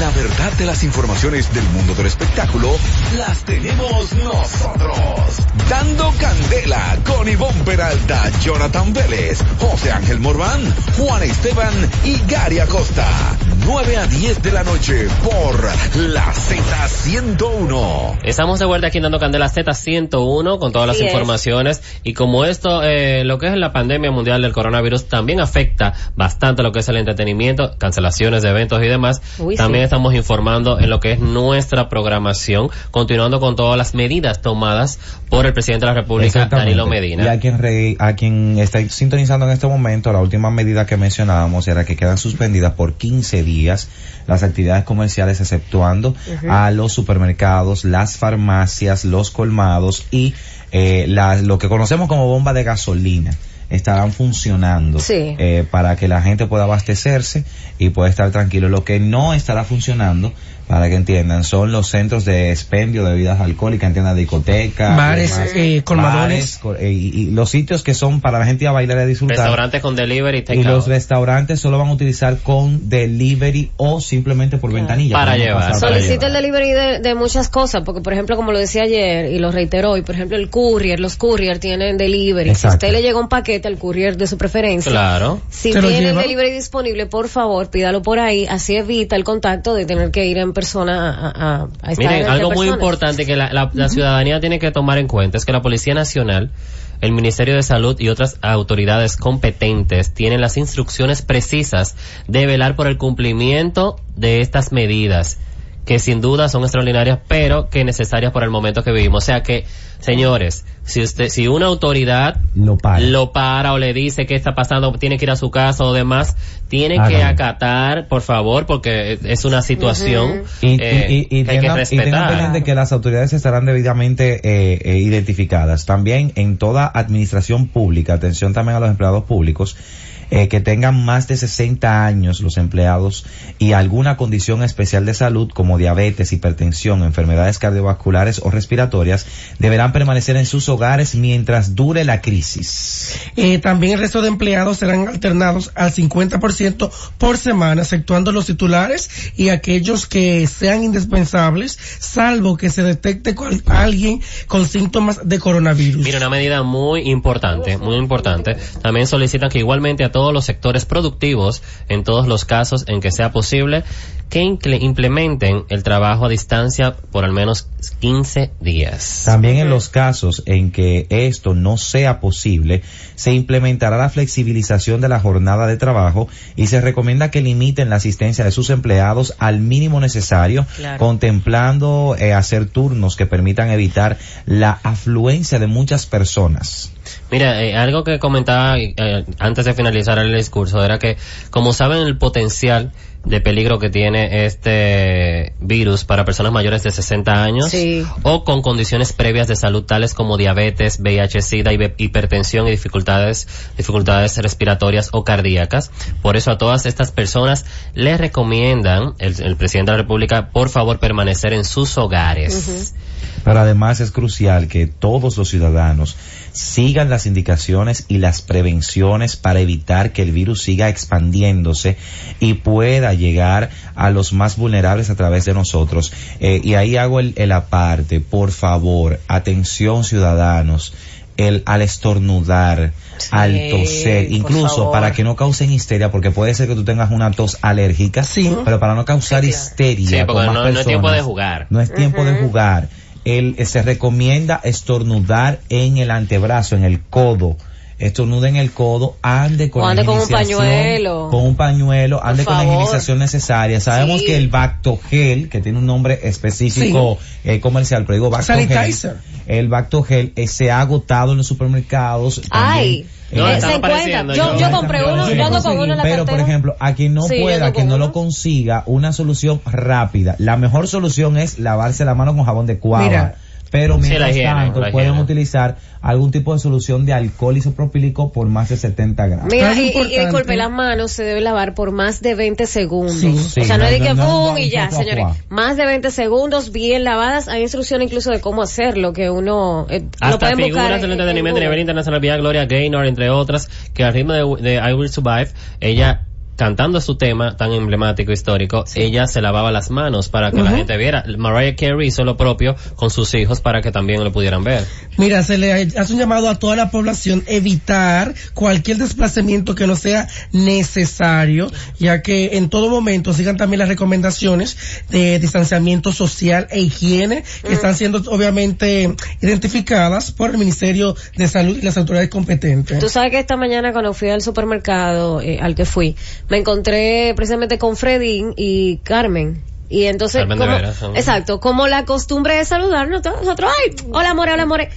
La verdad de las informaciones del mundo del espectáculo las tenemos nosotros. Dando Candela con Ivonne Peralta, Jonathan Vélez, José Ángel Morván, Juan Esteban y Gary Acosta. 9 a 10 de la noche por la Z101. Estamos de vuelta aquí en dando Candela Z101 con todas las es. informaciones y como esto, eh, lo que es la pandemia mundial del coronavirus también afecta bastante lo que es el entretenimiento, cancelaciones de eventos y demás, Uy, también sí. Estamos informando en lo que es nuestra programación, continuando con todas las medidas tomadas por el presidente de la República. Danilo Y Medina. a quien, re- a quien está sintonizando en este momento, la última medida que mencionábamos era que quedan suspendidas por 15 días las actividades comerciales exceptuando a los supermercados, las farmacias, los colmados y eh, la- lo que conocemos como bomba de gasolina estarán funcionando Sí. eh, para que la gente pueda abastecerse y pueda estar tranquilo. Lo que no estará funcionando, para que entiendan, son los centros de expendio de bebidas alcohólicas, entiendan, discotecas, Bares, demás, eh, colmadones. bares, eh, y, y los sitios que son para la gente a bailar y a disfrutar. Restaurantes con delivery y los restaurantes solo van a utilizar con delivery o simplemente por ventanilla. Para llevar. Solicita el delivery de, de muchas cosas, porque por ejemplo, como lo decía ayer y lo reiteró hoy, por ejemplo, el courier, los courier tienen delivery. Exacto. Si usted le llega un paquete al courier de su preferencia, Claro. si ¿Se lo tiene el delivery disponible, por favor, pídalo por ahí, así evita el contacto de tener que ir en persona a, a, a estar Miren, algo muy importante que la, la- la ciudadanía tiene que tomar en cuenta es que la Policía Nacional, el Ministerio de Salud y otras autoridades competentes tienen las instrucciones precisas de velar por el cumplimiento de estas medidas que sin duda son extraordinarias, pero que necesarias por el momento que vivimos. O sea que, señores, si usted, si una autoridad Lo para. lo para o le dice qué está pasando, tiene que ir a su casa o demás, tiene que acatar, por favor, porque es una situación Y, eh, y- y- y que hay que tengan, y tengan respetar. pendiente que las autoridades estarán debidamente eh, eh, identificadas. También en toda administración pública, atención también a los empleados públicos, eh, que tengan más de 60 años los empleados y alguna condición especial de salud como diabetes, hipertensión, enfermedades cardiovasculares o respiratorias, deberán permanecer en sus hogares mientras dure la crisis. Eh, también el resto de empleados serán alternados al 50% por semana, exceptuando los titulares y aquellos que sean indispensables, salvo que se detecte con alguien con síntomas de coronavirus. Mira, una medida muy importante, muy importante. También solicitan que igualmente a todos los sectores productivos, en todos los casos en que sea posible, que implementen el trabajo a distancia por al menos 15 días. También en los casos en que esto no sea posible, se implementará la flexibilización de la jornada de trabajo y se recomienda que limiten la asistencia de sus empleados al mínimo necesario, Claro. contemplando eh, hacer turnos que permitan evitar la afluencia de muchas personas. Mira, eh, algo que comentaba eh, antes de finalizar el discurso era que, como saben, el potencial de peligro que tiene este virus para personas mayores de 60 años Sí. o con condiciones previas de salud tales como diabetes, VIH, SIDA, hipertensión y dificultades, dificultades respiratorias o cardíacas. Por eso a todas estas personas les recomiendan el, el presidente de la República, por favor, permanecer en sus hogares. Pero además es crucial que todos los ciudadanos sigan las indicaciones y las prevenciones para evitar que el virus siga expandiéndose y pueda llegar a los más vulnerables a través de nosotros. Eh, y ahí hago el, el aparte, por favor, atención ciudadanos, el al estornudar, al toser, incluso para que no causen histeria, porque puede ser que tú tengas una tos alérgica, Sí. pero para no causar histeria. Sí, porque con más no- no es tiempo de jugar. No es tiempo de jugar. El, eh, se recomienda estornudar en el antebrazo, en el codo. Estornude en el codo, ande con O la ande con un pañuelo. Con un pañuelo, ande con la higienización necesaria. Sabemos Sí. que el Bactogel, que tiene un nombre específico eh, comercial, pero digo Bactogel. El Bactogel eh, se ha agotado en los supermercados. Ay, No, eh, se encuentra. Yo, yo- yo compré uno, yo ando con uno en la pero por ejemplo, a quien no Sí, pueda, que no uno. lo consiga, una solución rápida. La mejor solución es lavarse la mano con jabón de cuava. Mira. Pero Sí, la mientras higiene, tanto la pueden utilizar algún tipo de solución de alcohol isopropílico por más de 70 gramos. Mira, y, y- disculpe, las manos se deben lavar por más de 20 segundos. Sí. o sea, no, Sí, es de que no, y ya, señores. Más de 20 segundos, bien lavadas. Hay instrucciones incluso de cómo hacerlo, que uno eh, lo Hasta pueden buscar figuras en- del en entretenimiento a nivel internacional, vía Gloria Gaynor, entre otras, que al ritmo de, de I Will Survive, ella cantando su tema tan emblemático, histórico, ella se lavaba las manos para que la gente viera. Mariah Carey hizo lo propio con sus hijos para que también lo pudieran ver. Mira, se le hace un llamado a toda la población evitar cualquier desplazamiento que no sea necesario, ya que en todo momento sigan también las recomendaciones de distanciamiento social e higiene que están siendo obviamente identificadas por el Ministerio de Salud y las autoridades competentes. Tú sabes que esta mañana cuando fui al supermercado eh, al que fui, me encontré precisamente con Fredín y Carmen. Y entonces, como, veras, ¿no? exacto, como la costumbre de saludarnos, nosotros, ay, hola more, hola more.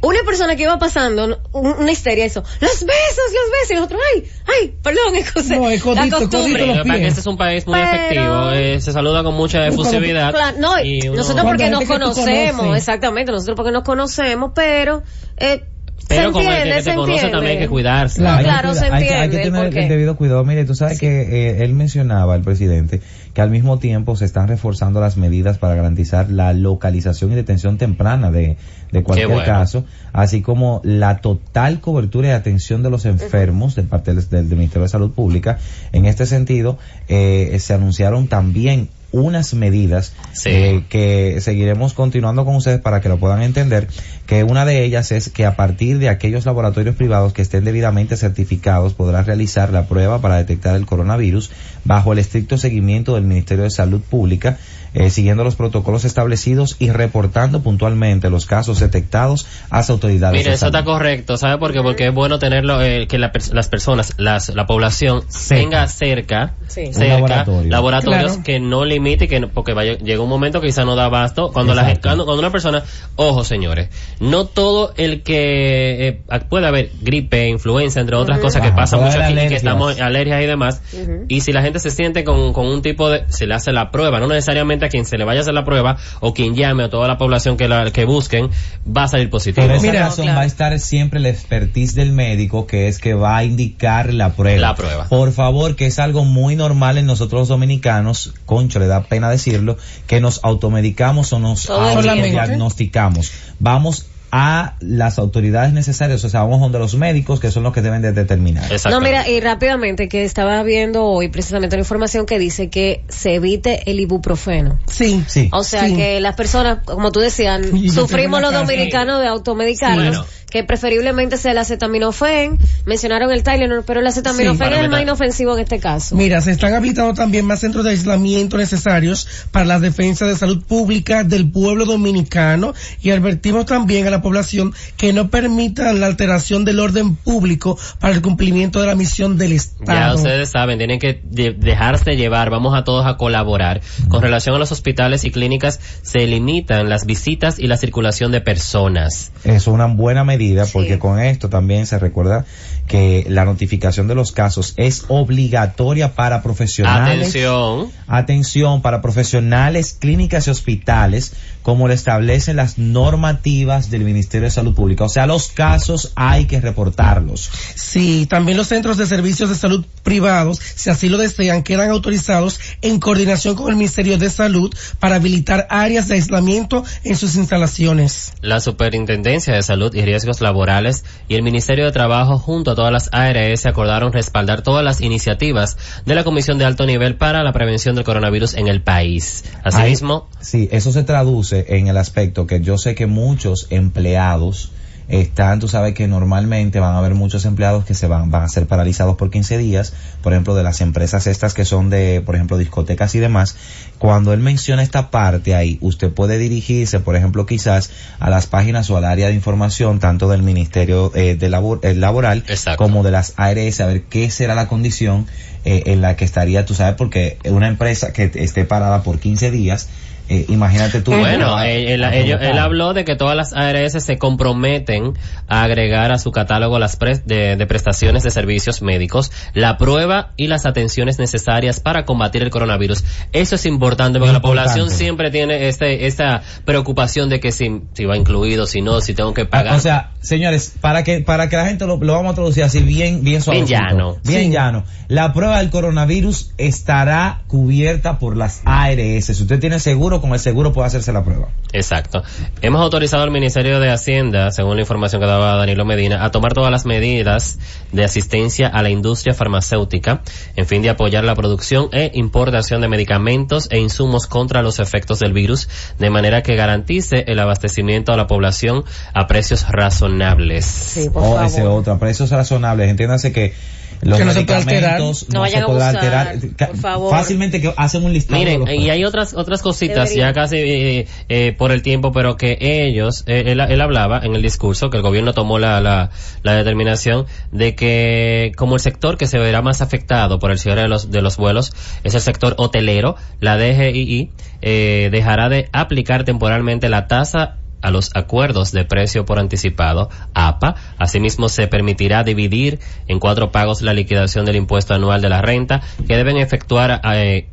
Una persona que iba pasando, ¿no? un- una histeria, eso, los besos, los besos, y nosotros, ay, ay, perdón, No, es codito, la costumbre. codito, los este es un país muy Pero- efectivo, eh, se saluda con mucha efusividad. Claro, no, y uno- nosotros porque nos conocemos, exactamente, nosotros porque nos conocemos, pero, eh, Pero se como el que- entiende, que se te conoce entiende. también hay que cuidarse. Claro. Hay que Claro, cuida- se hay que- Hay que entiende, tener el debido cuidado. Mire, tú sabes que eh, él mencionaba, el presidente, que al mismo tiempo se están reforzando las medidas para garantizar la localización y detención temprana de, de cualquier bueno. caso, así como la total cobertura y atención de los enfermos de parte del, del Ministerio de Salud Pública. En este sentido, eh, se anunciaron también unas medidas Sí. eh, que seguiremos continuando con ustedes para que lo puedan entender, que una de ellas es que a partir de aquellos laboratorios privados que estén debidamente certificados podrán realizar la prueba para detectar el coronavirus bajo el estricto seguimiento del Ministerio de Salud Pública, eh, siguiendo los protocolos establecidos y reportando puntualmente los casos detectados a las autoridades. Mire, eso está correcto, ¿sabe por qué? Porque es bueno tenerlo, eh, que la las personas, las, la población Cerca. tenga cerca, Sí. Cerca, laboratorio. laboratorios Claro. que no limite, que no- porque vaya, llega un momento que quizá no da abasto. Cuando la cuando, cuando una persona, ojo señores, no todo el que eh, puede haber gripe, influenza, entre otras cosas que Ajá, pasa mucho aquí, que estamos alergias y demás. Y si la gente se siente con, con un tipo de, se le hace la prueba, no necesariamente a quien se le vaya a hacer la prueba o quien llame o toda la población que la que busquen va a salir positivo. Por esa Mira, razón claro. va a estar siempre la expertise del médico, que es que va a indicar la prueba. La prueba. Por favor, que es algo muy normal en nosotros los dominicanos, concho, le da pena decirlo, que nos automedicamos o nos Todo el tiempo. diagnosticamos. Vamos a las autoridades necesarias, o sea, vamos donde los médicos, que son los que deben de determinar. No, mira, y rápidamente, que estaba viendo hoy precisamente una información que dice que se evite el ibuprofeno. Sí. Sí. O sea Sí. que las personas, como tú decías, sufrimos los dominicanos de automedicarnos, Sí. Bueno. Que preferiblemente sea el acetaminofén, mencionaron el Tylenol, pero el acetaminofén Sí. es el más inofensivo en este caso. Mira, se están habilitando también más centros de aislamiento necesarios para la defensa de salud pública del pueblo dominicano y advertimos también a la población que no permitan la alteración del orden público para el cumplimiento de la misión del Ya Estado. ustedes saben, tienen que de- dejarse llevar, vamos a todos a colaborar. Con relación a los hospitales y clínicas, se limitan las visitas y la circulación de personas. Es una buena medida. Porque Sí. con esto también se recuerda que la notificación de los casos es obligatoria para profesionales. Atención. Atención para profesionales, clínicas y hospitales, como lo establecen las normativas del Ministerio de Salud Pública. O sea, los casos hay que reportarlos. Sí, también los centros de servicios de salud privados, si así lo desean, quedan autorizados en coordinación con el Ministerio de Salud para habilitar áreas de aislamiento en sus instalaciones. La Superintendencia de Salud y Riesgos Laborales y el Ministerio de Trabajo junto a todas las ARS acordaron respaldar todas las iniciativas de la Comisión de Alto Nivel para la Prevención del Coronavirus en el país. Asimismo, Ahí- sí, eso se traduce en el aspecto que yo sé que muchos empleados están, tú sabes que normalmente van a haber muchos empleados que se van, van a ser paralizados por 15 días, por ejemplo, de las empresas estas que son de, por ejemplo, discotecas y demás. Cuando él menciona esta parte ahí, usted puede dirigirse, por ejemplo, quizás a las páginas o al área de información, tanto del Ministerio eh, de labor, eh, Laboral Exacto. como de las ARS, a ver qué será la condición eh, en la que estaría, tú sabes, porque una empresa que esté parada por 15 días, eh, imagínate tú. Bueno, a- él, a habló de que todas las ARS se comprometen a agregar a su catálogo las pres- de, de prestaciones de servicios médicos, la prueba y las atenciones necesarias para combatir el coronavirus. Eso es importante porque la población siempre tiene este, esta preocupación de que si, si va incluido, si no, si tengo que Ah, pagar. O sea, señores, para que para que la gente lo, lo vamos a traducir así bien bien suavecito, llano. bien Sí. llano. La prueba del coronavirus estará cubierta por las ARS. Si usted tiene seguro, con el seguro puede hacerse la prueba. Exacto. Hemos autorizado al Ministerio de Hacienda, según la información que daba Danilo Medina, a tomar todas las medidas de asistencia a la industria farmacéutica en fin de apoyar la producción e importación de medicamentos e insumos contra los efectos del virus, de manera que garantice el abastecimiento a la población a precios razonables. Sí, por o favor. ese otro, a precios razonables. Entiéndase que los Que no se puede alterar. medicamentos No no, vayan se a puede abusar, alterar. Por favor. Fácilmente que hacen un listado. Miren, y hay otras otras cositas Debería. ya casi eh, eh, por el tiempo, pero que ellos, eh, él, él hablaba en el discurso que el gobierno tomó la, la, la determinación de que como el sector que se verá más afectado por el cierre de los, de los vuelos es el sector hotelero, la DGII eh, dejará de aplicar temporalmente la tasa a los acuerdos de precio por anticipado, APA. Asimismo, se permitirá dividir en cuatro pagos la liquidación del impuesto anual de la renta que deben efectuar eh,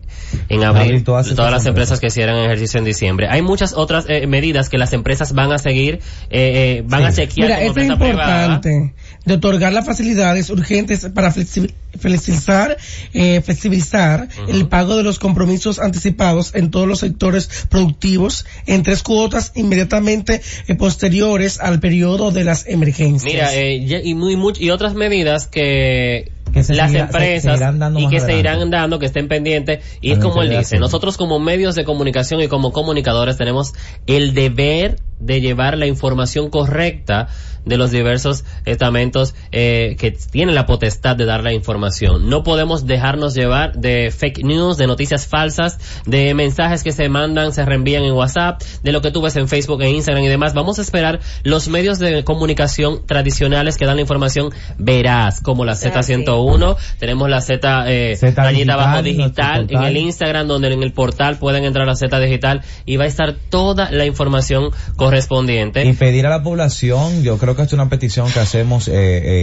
en abril todas todas, las empresas. empresas que hicieran ejercicio en diciembre. Hay muchas otras eh, medidas que las empresas van a seguir, eh, eh, van a chequear Mira, como esto es privada. importante de otorgar las facilidades urgentes para flexi- flexibilizar, eh, flexibilizar el pago de los compromisos anticipados en todos los sectores productivos en tres cuotas inmediatamente eh, posteriores al periodo de las emergencias. Mira, eh, y, muy, much- y otras medidas que, Que se las seguirá- se- empresas se y que se irán dando, que estén pendientes. Y es como él dice, nosotros como medios de comunicación y como comunicadores tenemos el deber de llevar la información correcta de los diversos estamentos eh, que tienen la potestad de dar la información. No podemos dejarnos llevar de fake news, de noticias falsas, de mensajes que se mandan, se reenvían en WhatsApp, de lo que tú ves en Facebook e Instagram y demás. Vamos a esperar los medios de comunicación tradicionales que dan la información veraz, como la Z101, tenemos la Z, eh, Z rayita abajo digital, digital, en el Instagram, donde en el portal pueden entrar a Z digital y va a estar toda la información correspondiente. Y pedir a la población, yo creo que es una petición que hacemos eh,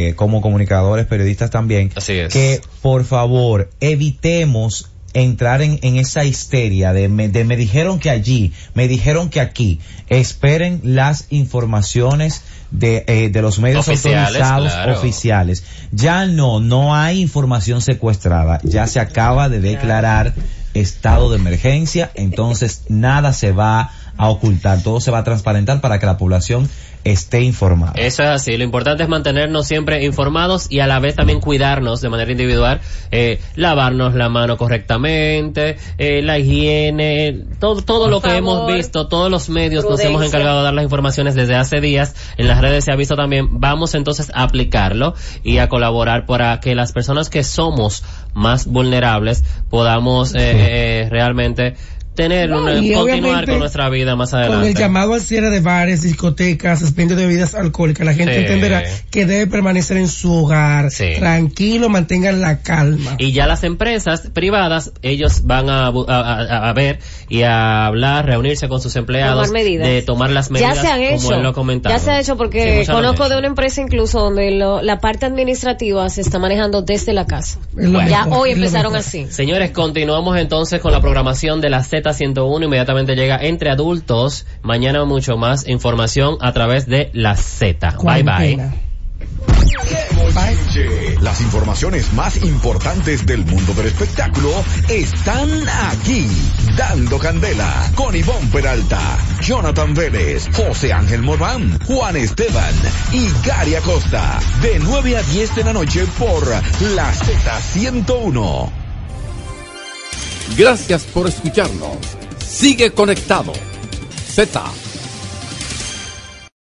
eh, como comunicadores, periodistas también, Así es. que por favor evitemos entrar en, en esa histeria de me, de me dijeron que allí, me dijeron que aquí, esperen las informaciones de, eh, de los medios Oficiales, autorizados claro. oficiales. Ya no, no hay información secuestrada, ya se acaba de declarar estado de emergencia, entonces nada se va a ocultar, todo se va a transparentar para que la población esté informada. Eso es así. Lo importante es mantenernos siempre informados y a la vez también cuidarnos de manera individual, eh, lavarnos la mano correctamente, eh, la higiene, todo, todo lo que hemos visto, todos los medios nos hemos encargado de dar las informaciones desde hace días. En las redes se ha visto también. Vamos entonces a aplicarlo y a colaborar para que las personas que somos más vulnerables podamos eh, eh, realmente tener No, una, continuar con nuestra vida más Con adelante. el llamado al cierre de bares, discotecas, expendio de bebidas alcohólicas, la gente Sí. entenderá que debe permanecer en su hogar, Sí. tranquilo, mantengan la calma. Y ya las empresas privadas, ellos van a, bu- a, a- a ver y a hablar, reunirse con sus empleados Tomar medidas. de tomar las medidas ya se han hecho. como él lo comentaba. Ya se ha hecho porque conozco hecho. de una empresa incluso donde lo- la parte administrativa se está manejando desde la casa. Ya mejor, hoy empezaron así. Señores, continuamos entonces con la programación de la Z101. Inmediatamente llega entre adultos. Mañana mucho más información a través de la Z. Bye bye. Las informaciones más importantes del mundo del espectáculo están aquí. Dando Candela con Ivonne Peralta, Jonathan Vélez, José Ángel Morán, Juan Esteban y Gary Acosta. De 9 a 10 de la noche por la Z101. Gracias por escucharnos. Sigue conectado. Z